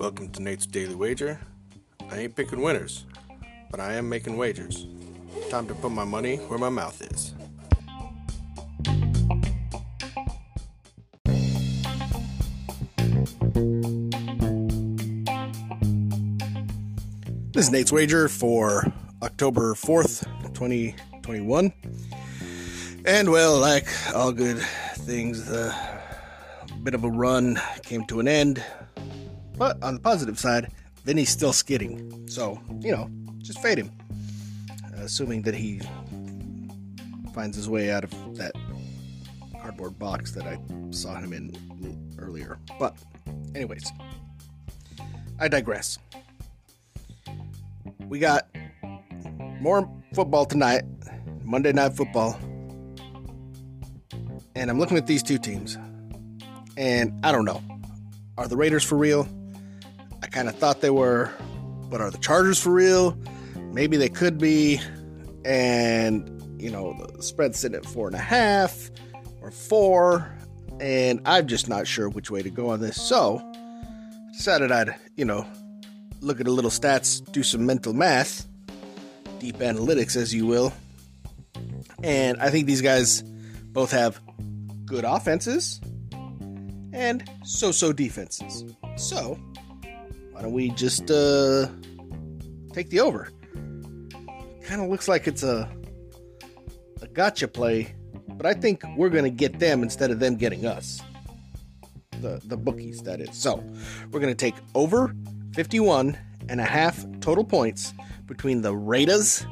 Welcome to Nate's Daily Wager. I ain't picking winners, but I am making wagers. Time to put my money where my mouth is. This is Nate's Wager for October 4th, 2021. And well, like all good things, the bit of a run came to an end. But on the positive side, Vinny's still skidding. So, you know, just fade him. Uh, assuming that he finds his way out of that cardboard box that I saw him in earlier. But, anyways, I digress. We got more football tonight, Monday Night Football. And I'm looking at these two teams. And I don't know. Are the Raiders for real? I kind of thought they were, but are the Chargers for real? Maybe they could be. And, you know, the spread's sitting at four and a half or four. And I'm just not sure which way to go on this. So, I decided I'd, you know, look at a little stats, do some mental math, deep analytics, as you will. And I think these guys both have good offenses and so so defenses. So, why don't we just uh, take the over? Kind of looks like it's a, a gotcha play, but I think we're going to get them instead of them getting us. The, the bookies, that is. So, we're going to take over 51 and a half total points between the Raiders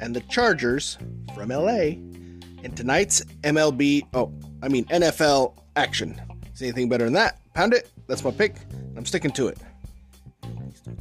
and the Chargers from LA in tonight's MLB, oh, I mean NFL action. See anything better than that? Pound it. That's my pick. I'm sticking to it.